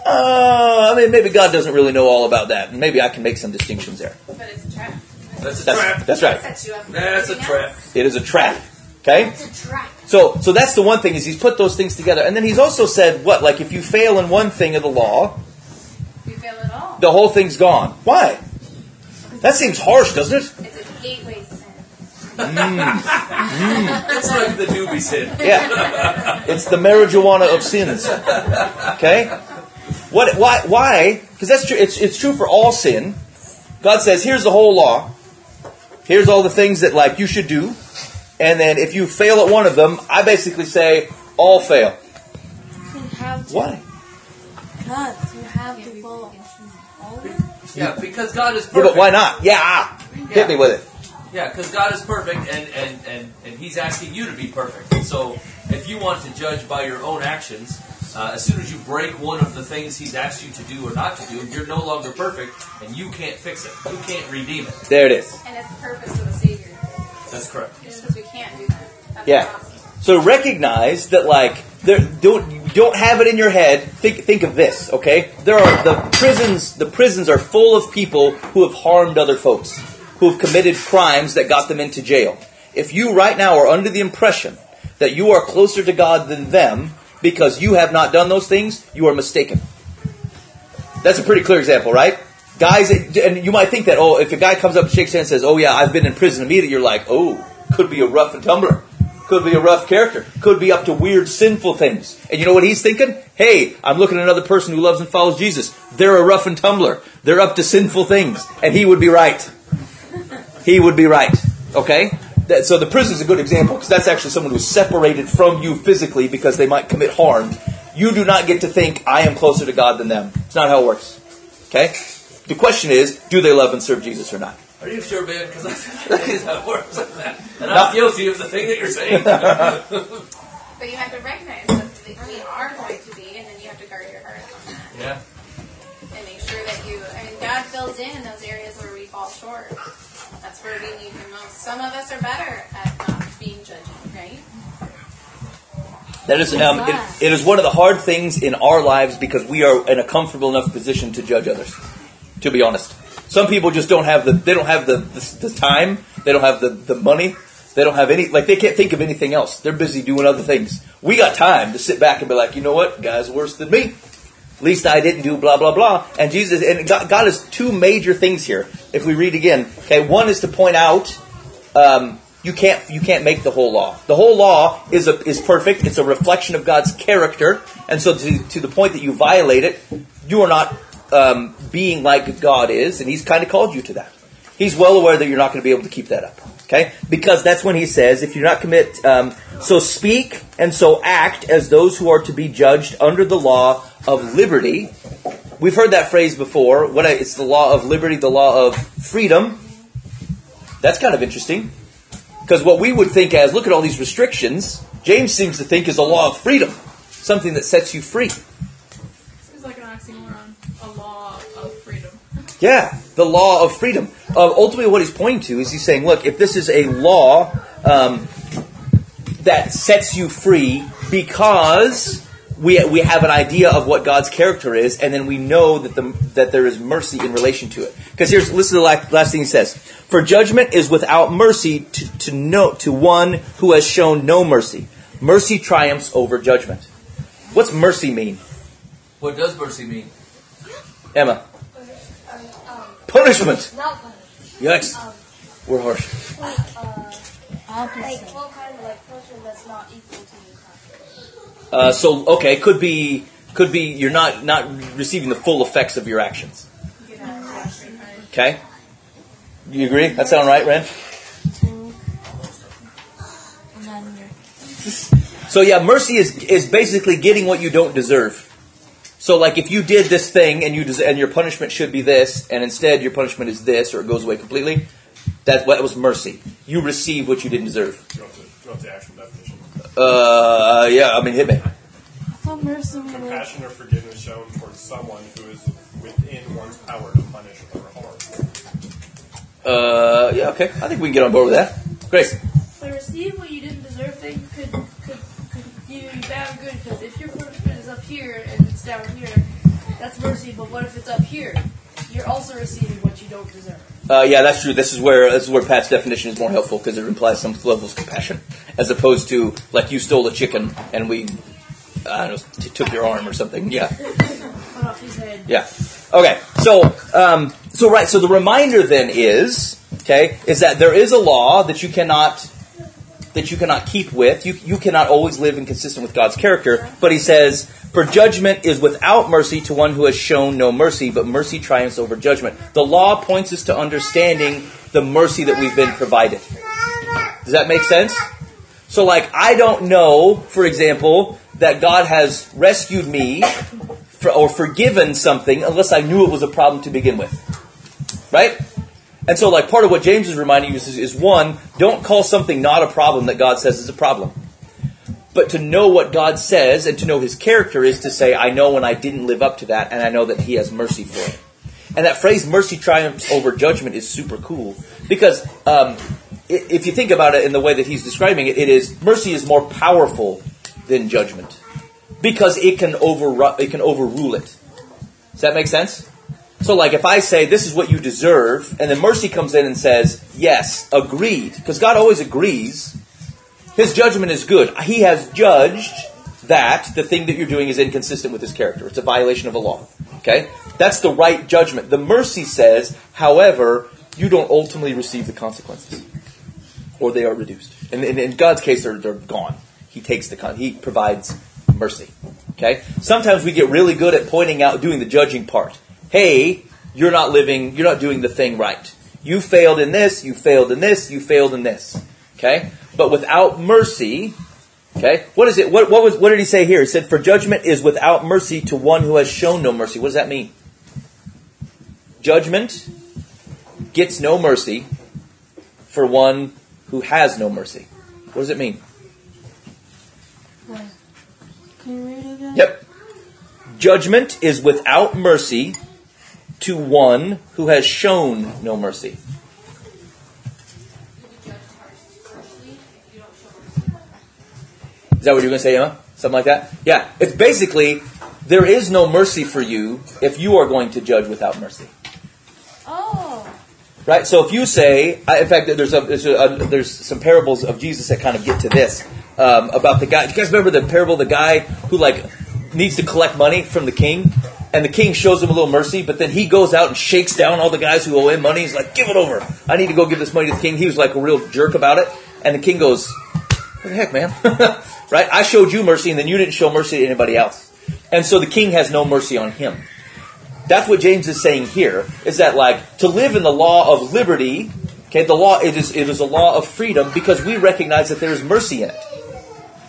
Uh, I mean, maybe God doesn't really know all about that, and maybe I can make some distinctions there. But it's a trap. That's a That's, trap. that's right. Sets you up. for That's a trap. It is a trap. Okay? It's a trap. So, so that's the one thing is he's put those things together, and then he's also said what? Like if you fail in one thing of the law, You fail at all. the whole thing's gone. Why? That seems harsh, doesn't it? It's a gateway sin. Mm. It's like the doobie sin. Yeah, it's the marijuana of sins. Okay, what? Why? Why? Because that's true. It's it's true for all sin. God says, "Here's the whole law. Here's all the things that like you should do, and then if you fail at one of them, I basically say all fail. You have to. Why? God, you have to follow all of them. Yeah, because God is Yeah, but why not? Yeah, ah. hit me with it. Yeah, because God is perfect, and, and, and, and He's asking you to be perfect. So if you want to judge by your own actions, uh, as soon as you break one of the things He's asked you to do or not to do, you're no longer perfect, and you can't fix it. You can't redeem it. There it is. And it's the purpose of the Savior. That's correct. Just because we can't do that. That's Yeah. awesome. So recognize that, like, there, don't don't have it in your head. Think think of this, okay? There are the prisons. The prisons are full of people who have harmed other folks, who have committed crimes that got them into jail. If you right now are under the impression that you are closer to God than them because you have not done those things, you are mistaken. That's a pretty clear example, right? Guys, and you might think that, oh, if a guy comes up, shakes hands and says, oh yeah, I've been in prison immediately, you're like, oh, could be a rough and tumbler. Could be a rough character. Could be up to weird, sinful things. And you know what he's thinking? Hey, I'm looking at another person who loves and follows Jesus. They're a rough and tumbler. They're up to sinful things. And he would be right. He would be right. Okay? That, so the prison is a good example because that's actually someone who's separated from you physically because they might commit harm. You do not get to think, I am closer to God than them. It's not how it works. Okay? The question is, do they love and serve Jesus or not? Are you sure, man? Because that is how it works. And I'm guilty of the thing that you're saying. But you have to recognize that we are going to be, and then you have to guard your heart on that. yeah. And make sure that you, I mean, God fills in in those areas where we fall short. That's where we need Him most. Some of us are better at not being judging, right? That is, um, it, it is one of the hard things in our lives because we are in a comfortable enough position to judge others. To be honest, some people just don't have the they don't have the the, the time, they don't have the, the money, they don't have any like they can't think of anything else. They're busy doing other things. We got time to sit back and be like, you know what, guy's worse than me. Least I didn't do blah blah blah. And Jesus and God, God has two major things here. If we read again, okay, one is to point out um, you can't you can't make the whole law. The whole law is a, is perfect. It's a reflection of God's character, and so to, to the point that you violate it, you are not um, being like God is, and He's kind of called you to that. He's well aware that you're not going to be able to keep that up. Okay, because that's when He says, if you do not commit, um, so speak and so act as those who are to be judged under the law of liberty. We've heard that phrase before. What I- it's the law of liberty, the law of freedom. That's kind of interesting. Because what we would think as, look at all these restrictions, James seems to think is a law of freedom. Something that sets you free. Yeah, the law of freedom. Uh, ultimately, what he's pointing to is he's saying, look, if this is a law um, that sets you free because we, we have an idea of what God's character is, and then we know that, the, that there is mercy in relation to it. Because here's, listen to the last, last thing he says. For judgment is without mercy to, to, no, to one who has shown no mercy. Mercy triumphs over judgment. What's mercy mean? What does mercy mean? Emma? Um, Punishment! not punishment. Yikes. We're harsh. Like, uh, like what kind of like punishment that's not equal to your crime? Uh, so okay, could be could be you're not not receiving the full effects of your actions. Okay, you agree? That sound right, Ren? And then you're So yeah, mercy is is basically getting what you don't deserve. So like if you did this thing and you des- and your punishment should be this, and instead your punishment is this, or it goes away completely, that that was mercy. You receive what you didn't deserve. Drop the, drop the actual definition. Uh, yeah, I mean, hit me. I mercy Compassion or forgiveness shown towards someone who is within one's power to punish or harm. Uh, yeah, okay. I think we can get on board with that. Grace. But receive what you didn't deserve thing could could could do you bad or good because if your punishment is up here and it's down here, that's mercy. But what if it's up here? You're also receiving what you don't deserve. Uh, yeah, that's true. This is where this is where Pat's definition is more helpful because it implies some level of compassion, as opposed to like you stole a chicken and we, I don't know, t- took your arm or something. Yeah, Cut off his head. yeah. Okay, so um, so right, so the reminder then is okay is that there is a law that you cannot that you cannot keep with. You you cannot always live inconsistent with God's character. But he says, for judgment is without mercy to one who has shown no mercy, but mercy triumphs over judgment. The law points us to understanding the mercy that we've been provided. Does that make sense? So, like, I don't know, for example, that God has rescued me for, or forgiven something unless I knew it was a problem to begin with. Right? And so, like, part of what James is reminding you is, is one, don't call something not a problem that God says is a problem. But to know what God says and to know his character is to say, I know when I didn't live up to that, and I know that he has mercy for it. And that phrase, mercy triumphs over judgment, is super cool. Because um, if you think about it in the way that he's describing it, it is mercy is more powerful than judgment. Because it can, overru- it can overrule it. Does that make sense? So, like, if I say, this is what you deserve, and then mercy comes in and says, yes, agreed, because God always agrees, his judgment is good. He has judged that the thing that you're doing is inconsistent with his character. It's a violation of a law. Okay? That's the right judgment. The mercy says, however, you don't ultimately receive the consequences. Or they are reduced. And in, in God's case, they're, they're gone. He takes the con- He provides mercy. Okay? Sometimes we get really good at pointing out, doing the judging part. Hey, you're not living, you're not doing the thing right. You failed in this, you failed in this, you failed in this. Okay? But without mercy, okay? What is it? What, what was what did he say here? He said, For judgment is without mercy to one who has shown no mercy. What does that mean? Judgment gets no mercy for one who has no mercy. What does it mean? Can you read it again? Yep. Judgment is without mercy to one who has shown no mercy. Is that what you're going to say, Emma? Something like that? Yeah. It's basically there is no mercy for you if you are going to judge without mercy. Oh. Right? So if you say, in fact, there's a, there's, a, there's some parables of Jesus that kind of get to this um, about the guy. Do you guys remember the parable of the guy who like needs to collect money from the king, and the king shows him a little mercy, but then he goes out and shakes down all the guys who owe him money. He's like, "Give it over! I need to go give this money to the king." He was like a real jerk about it, and the king goes, "What the heck, man? right? I showed you mercy, and then you didn't show mercy to anybody else." And so the king has no mercy on him. That's what James is saying here, is that like to live in the law of liberty, okay, the law it is it is a law of freedom because we recognize that there is mercy in it.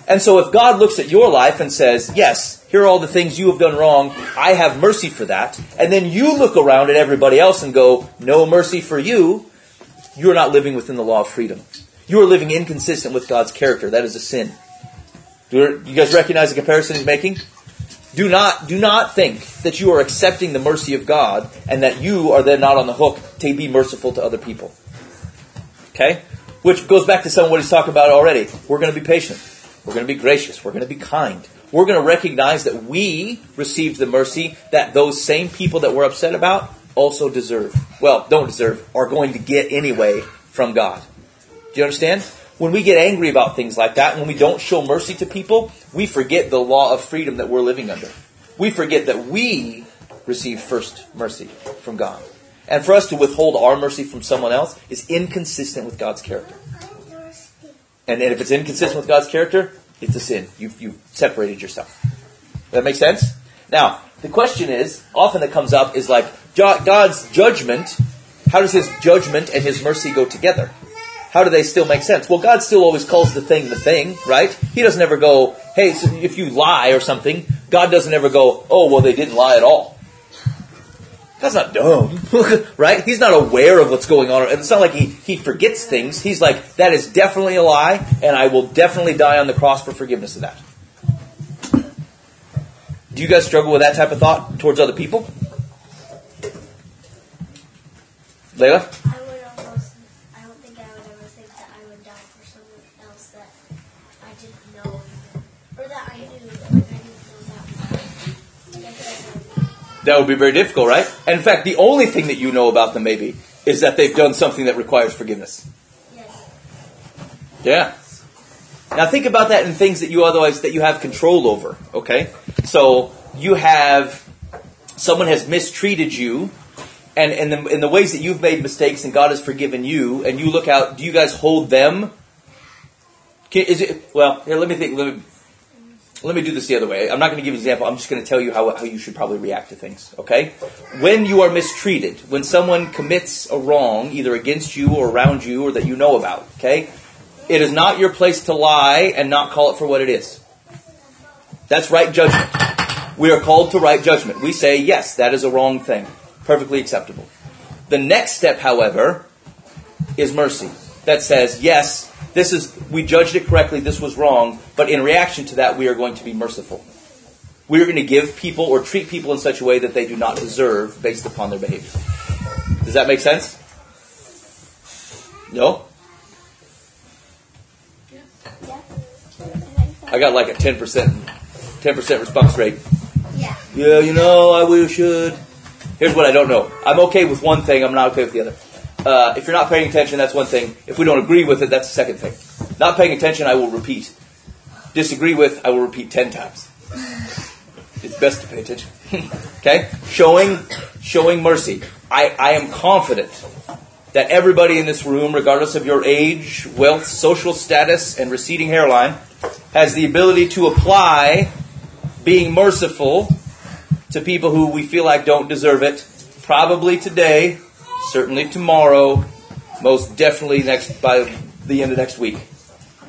And so if God looks at your life and says, Yes, here are all the things you have done wrong, I have mercy for that, and then you look around at everybody else and go, No mercy for you, you're not living within the law of freedom. You are living inconsistent with God's character. That is a sin. Do you guys recognize the comparison he's making? Do not do not think that you are accepting the mercy of God and that you are then not on the hook to be merciful to other people. Okay? Which goes back to some of what he's talking about already. We're going to be patient. We're going to be gracious. We're going to be kind. We're going to recognize that we received the mercy that those same people that we're upset about also deserve. Well, don't deserve, are going to get anyway from God. Do you understand? When we get angry about things like that, when we don't show mercy to people, we forget the law of freedom that we're living under. We forget that we receive first mercy from God. And for us to withhold our mercy from someone else is inconsistent with God's character. And, if it's inconsistent with God's character, it's a sin. You've, you've separated yourself. That make sense? Now, the question is, often that comes up is like, God's judgment, how does his judgment and his mercy go together? How do they still make sense? Well, God still always calls the thing the thing, right? He doesn't ever go, hey, so if you lie or something, God doesn't ever go, oh, well, they didn't lie at all. God's not dumb, right? He's not aware of what's going on. It's not like he, he forgets things. He's like, that is definitely a lie, and I will definitely die on the cross for forgiveness of that. Do you guys struggle with that type of thought towards other people? Layla? That would be very difficult, right? And in fact, the only thing that you know about them maybe is that they've done something that requires forgiveness. yes. Yeah. Now think about that in things that you otherwise that you have control over. Okay, so you have someone has mistreated you, and in the in the ways that you've made mistakes and God has forgiven you, and you look out. Do you guys hold them? Can, is it well? Here, let me think. Let me let me do this the other way. I'm not going to give an example. I'm just going to tell you how, how you should probably react to things. Okay? When you are mistreated, when someone commits a wrong, either against you or around you or that you know about, okay? It is not your place to lie and not call it for what it is. That's right judgment. We are called to right judgment. We say, yes, that is a wrong thing. Perfectly acceptable. The next step, however, is mercy. That says, yes, this is, we judged it correctly, this was wrong, but in reaction to that, we are going to be merciful. We are going to give people or treat people in such a way that they do not deserve based upon their behavior. Does that make sense? No? I got like a 10%, 10% response rate. Yeah. Yeah, you know, I will should. Here's what I don't know. I'm okay with one thing, I'm not okay with the other. Uh, if you're not paying attention, that's one thing. If we don't agree with it, that's the second thing. Not paying attention, I will repeat. Disagree with, I will repeat ten times. It's best to pay attention. okay? Showing, showing mercy. I, I am confident that everybody in this room, regardless of your age, wealth, social status, and receding hairline, has the ability to apply being merciful to people who we feel like don't deserve it. Probably today, certainly tomorrow, most definitely next by the end of next week.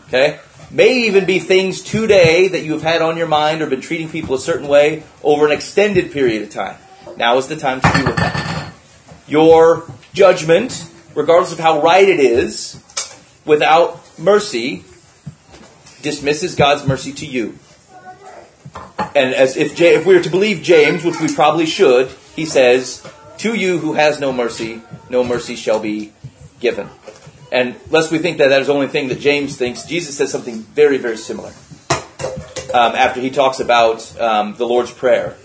Okay? May even be things today that you have had on your mind or been treating people a certain way over an extended period of time. Now is the time to deal with that. Your judgment, regardless of how right it is, without mercy, dismisses God's mercy to you. And as if, if we were to believe James, which we probably should, he says, "To you who has no mercy, no mercy shall be given." And lest we think that that is the only thing that James thinks, Jesus says something very, very similar. Um, after he talks about um, the Lord's Prayer,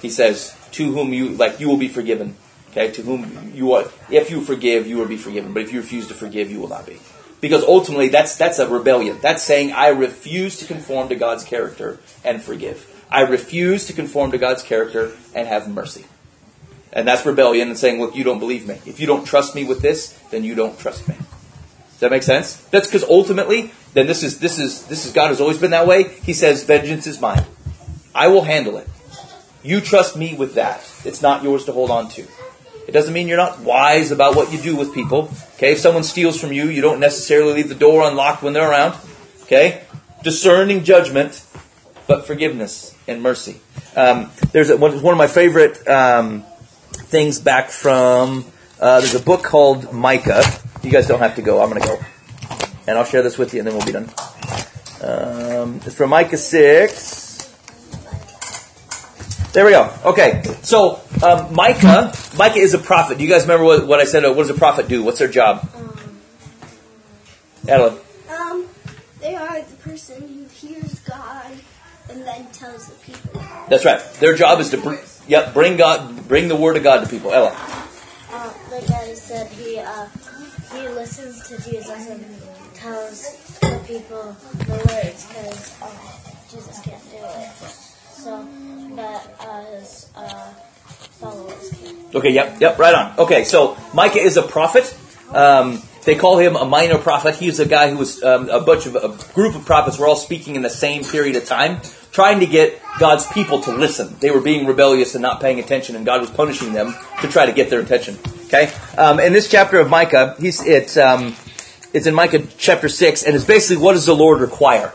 he says, "To whom you like, you will be forgiven." Okay, to whom you are, if you forgive, you will be forgiven. But if you refuse to forgive, you will not be. Because ultimately, that's that's a rebellion. That's saying, "I refuse to conform to God's character and forgive. I refuse to conform to God's character and have mercy." And that's rebellion and saying, "Look, you don't believe me. If you don't trust me with this, then you don't trust me." Does that make sense? That's because ultimately, then this is this is this is God has always been that way. He says, "Vengeance is mine. I will handle it. You trust me with that. It's not yours to hold on to." It doesn't mean you're not wise about what you do with people. Okay, if someone steals from you, you don't necessarily leave the door unlocked when they're around. Okay, discerning judgment, but forgiveness and mercy. Um, there's a, one, of my favorite um, things back from. Uh, there's a book called Micah. You guys don't have to go. I'm going to go, and I'll share this with you, and then we'll be done. Um, it's from Micah six. There we go. Okay, so um, Micah, Micah is a prophet. Do you guys remember what, what I said? Uh, What does a prophet do? What's their job? Adeline. Um, they are the person who hears God and then tells the people. That's right. Their job is to br- yep, bring God, bring the word of God to people. Ella. Uh, like I said, he uh, he listens to Jesus and tells the people the words because uh, Jesus can't do it. So, but uh, his uh, followers can. Okay, yep, yep, right on. Okay, so Micah is a prophet. Um, they call him a minor prophet. He's a guy who was um, a bunch of a group of prophets were all speaking in the same period of time, trying to get God's people to listen. They were being rebellious and not paying attention, and God was punishing them to try to get their attention. Okay, um, in this chapter of Micah, he's it's um, it's in Micah chapter six, and it's basically what does the Lord require?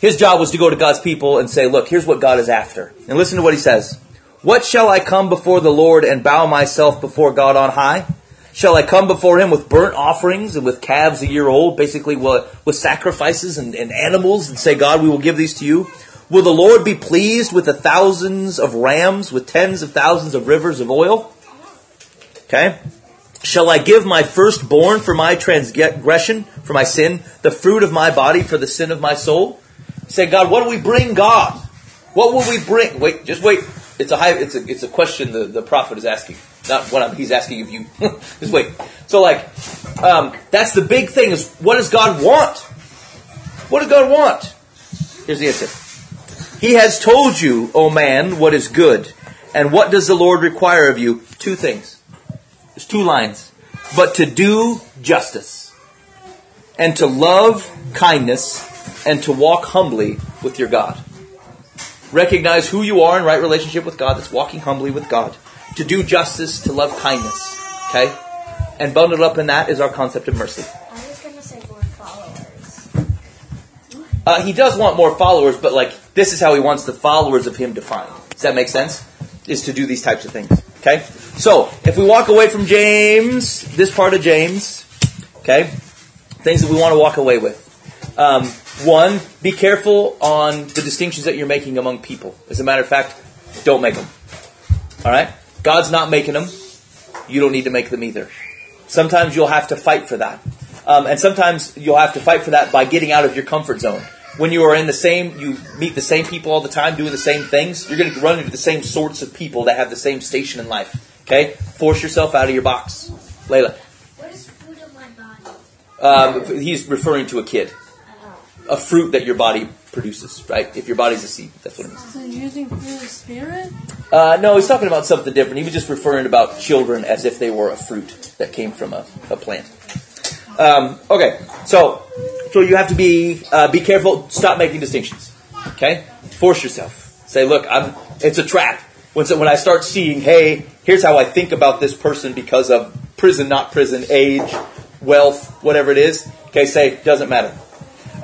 His job was to go to God's people and say, "Look, here's what God is after," and listen to what he says. What shall I come before the Lord and bow myself before God on high? Shall I come before him with burnt offerings and with calves a year old, basically with, sacrifices and, and animals, and say, God, we will give these to you? Will the Lord be pleased with the thousands of rams, with tens of thousands of rivers of oil? Okay. Shall I give my firstborn for my transgression, for my sin, the fruit of my body for the sin of my soul? Say, God, what do we bring God? What will we bring? Wait, just wait. It's a high, it's a it's a question the, the prophet is asking. Not what I'm, he's asking of you. just wait. So like, um, that's the big thing is what does God want? What does God want? Here's the answer. He has told you, O man, what is good. And what does the Lord require of you? Two things. There's two lines. But to do justice, and to love kindness, and to walk humbly with your God. Recognize who you are in right relationship with God, that's walking humbly with God. To do justice, to love kindness. Okay? And bundled up in that is our concept of mercy. I was gonna say more followers. Uh, he does want more followers, but like this is how he wants the followers of him defined. Does that make sense? Is to do these types of things. Okay? So, if we walk away from James, this part of James, okay, things that we want to walk away with. Um, one, be careful on the distinctions that you're making among people. As a matter of fact, don't make them. All right? God's not making them. You don't need to make them either. Sometimes you'll have to fight for that. Um, and sometimes you'll have to fight for that by getting out of your comfort zone. When you are in the same, you meet the same people all the time doing the same things, you're going to run into the same sorts of people that have the same station in life. Okay? Force yourself out of your box. Layla. What is fruit of my body? Um, he's referring to a kid. A fruit that your body produces, right? If your body's a seed, that's what it means. So using of the spirit? Uh, no, he's talking about something different. He was just referring about children as if they were a fruit that came from a, a plant. Um, okay, so so you have to be uh, be careful. Stop making distinctions. Okay, force yourself. Say, look, I'm. It's a trap. When so, when I start seeing, hey, here's how I think about this person because of prison, not prison, age, wealth, whatever it is. Okay, say doesn't matter.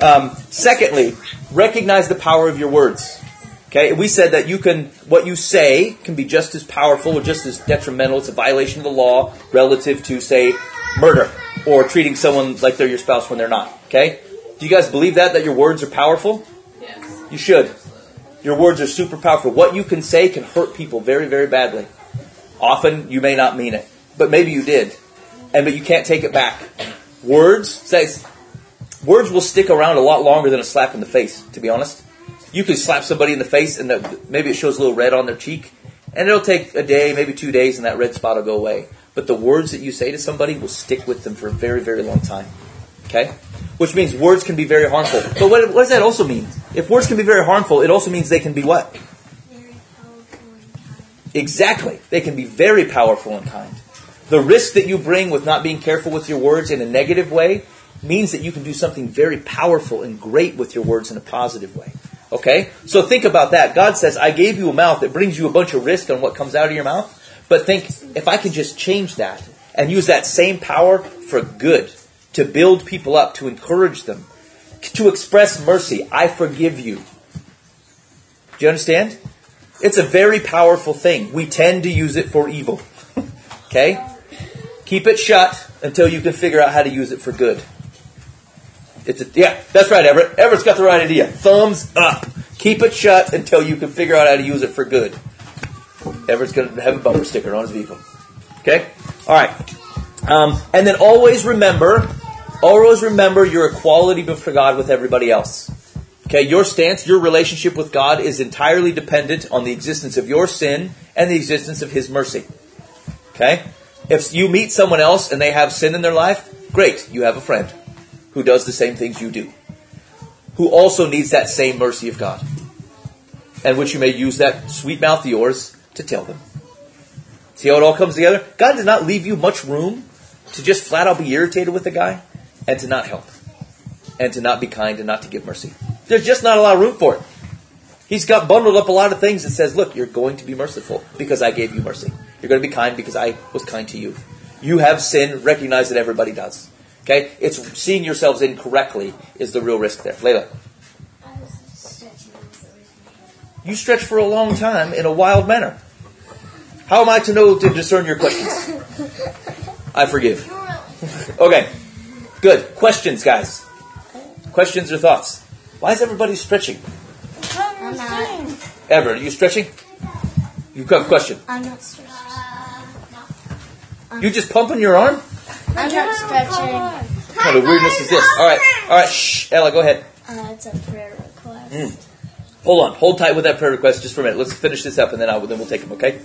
Um, secondly, recognize the power of your words. Okay, we said that you can, what you say can be just as powerful or just as detrimental. It's a violation of the law relative to, say, murder or treating someone like they're your spouse when they're not. Okay, do you guys believe that that your words are powerful? Yes. You should. Your words are super powerful. What you can say can hurt people very, very badly. Often you may not mean it, but maybe you did, and but you can't take it back. Words says words will stick around a lot longer than a slap in the face. To be honest, you can slap somebody in the face and the, maybe it shows a little red on their cheek, and it'll take a day, maybe two days, and that red spot will go away. But the words that you say to somebody will stick with them for a very, very long time. Okay? Which means words can be very harmful. But what, what does that also mean? If words can be very harmful, it also means they can be what? Very powerful and kind. Exactly. They can be very powerful and kind. The risk that you bring with not being careful with your words in a negative way means that you can do something very powerful and great with your words in a positive way. Okay? So think about that. God says, I gave you a mouth that brings you a bunch of risk on what comes out of your mouth. But think, if I can just change that and use that same power for good, to build people up, to encourage them, to express mercy, I forgive you. Do you understand? It's a very powerful thing. We tend to use it for evil. okay? Keep it shut until you can figure out how to use it for good. It's a, yeah, that's right, Everett. Everett's got the right idea. Thumbs up. Keep it shut until you can figure out how to use it for good. Everett's going to have a bumper sticker on his vehicle. Okay? All right. Um, and then always remember, always remember your equality before God with everybody else. Okay, your stance, your relationship with God is entirely dependent on the existence of your sin and the existence of His mercy. Okay? If you meet someone else and they have sin in their life, great, you have a friend who does the same things you do, who also needs that same mercy of God, and which you may use that sweet mouth of yours to tell them. See how it all comes together? God does not leave you much room to just flat out be irritated with the guy and to not help, and to not be kind and not to give mercy. There's just not a lot of room for it. He's got bundled up a lot of things that says, look, you're going to be merciful because I gave you mercy. You're going to be kind because I was kind to you. You have sin, recognize that everybody does. Okay? It's seeing yourselves incorrectly is the real risk there. Layla. I was stretching this away from my head. You stretch for a long time in a wild manner. How am I to know to discern your questions? I forgive. Okay. Good. Questions, guys. Questions or thoughts? Why is everybody stretching? I'm not. Ever, are you stretching? You have a question. I'm not stretching. You just pumping your arm? I'm not stretching. What kind of weirdness is this? All right, all right. Shh, Ella, go ahead. Uh, it's a prayer request. Mm. Hold on, hold tight with that prayer request just for a minute. Let's finish this up, and then I'll, then we'll take them. Okay?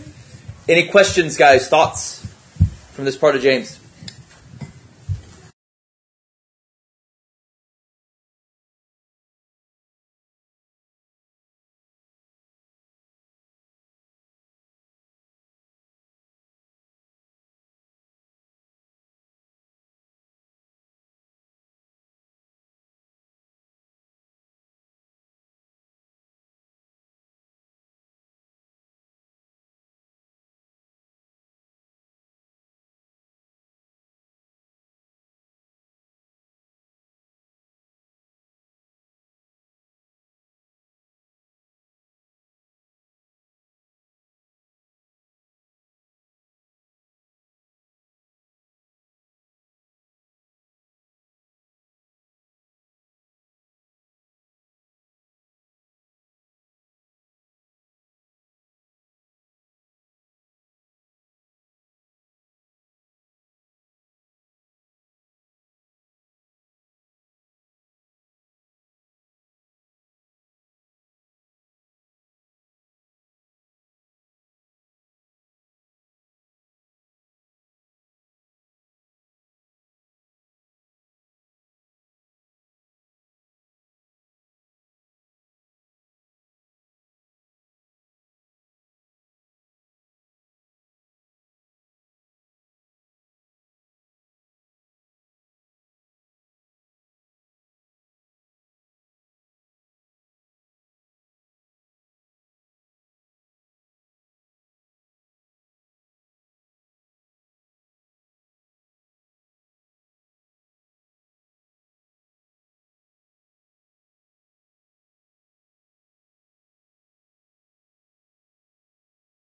Any questions, guys? Thoughts from this part of James?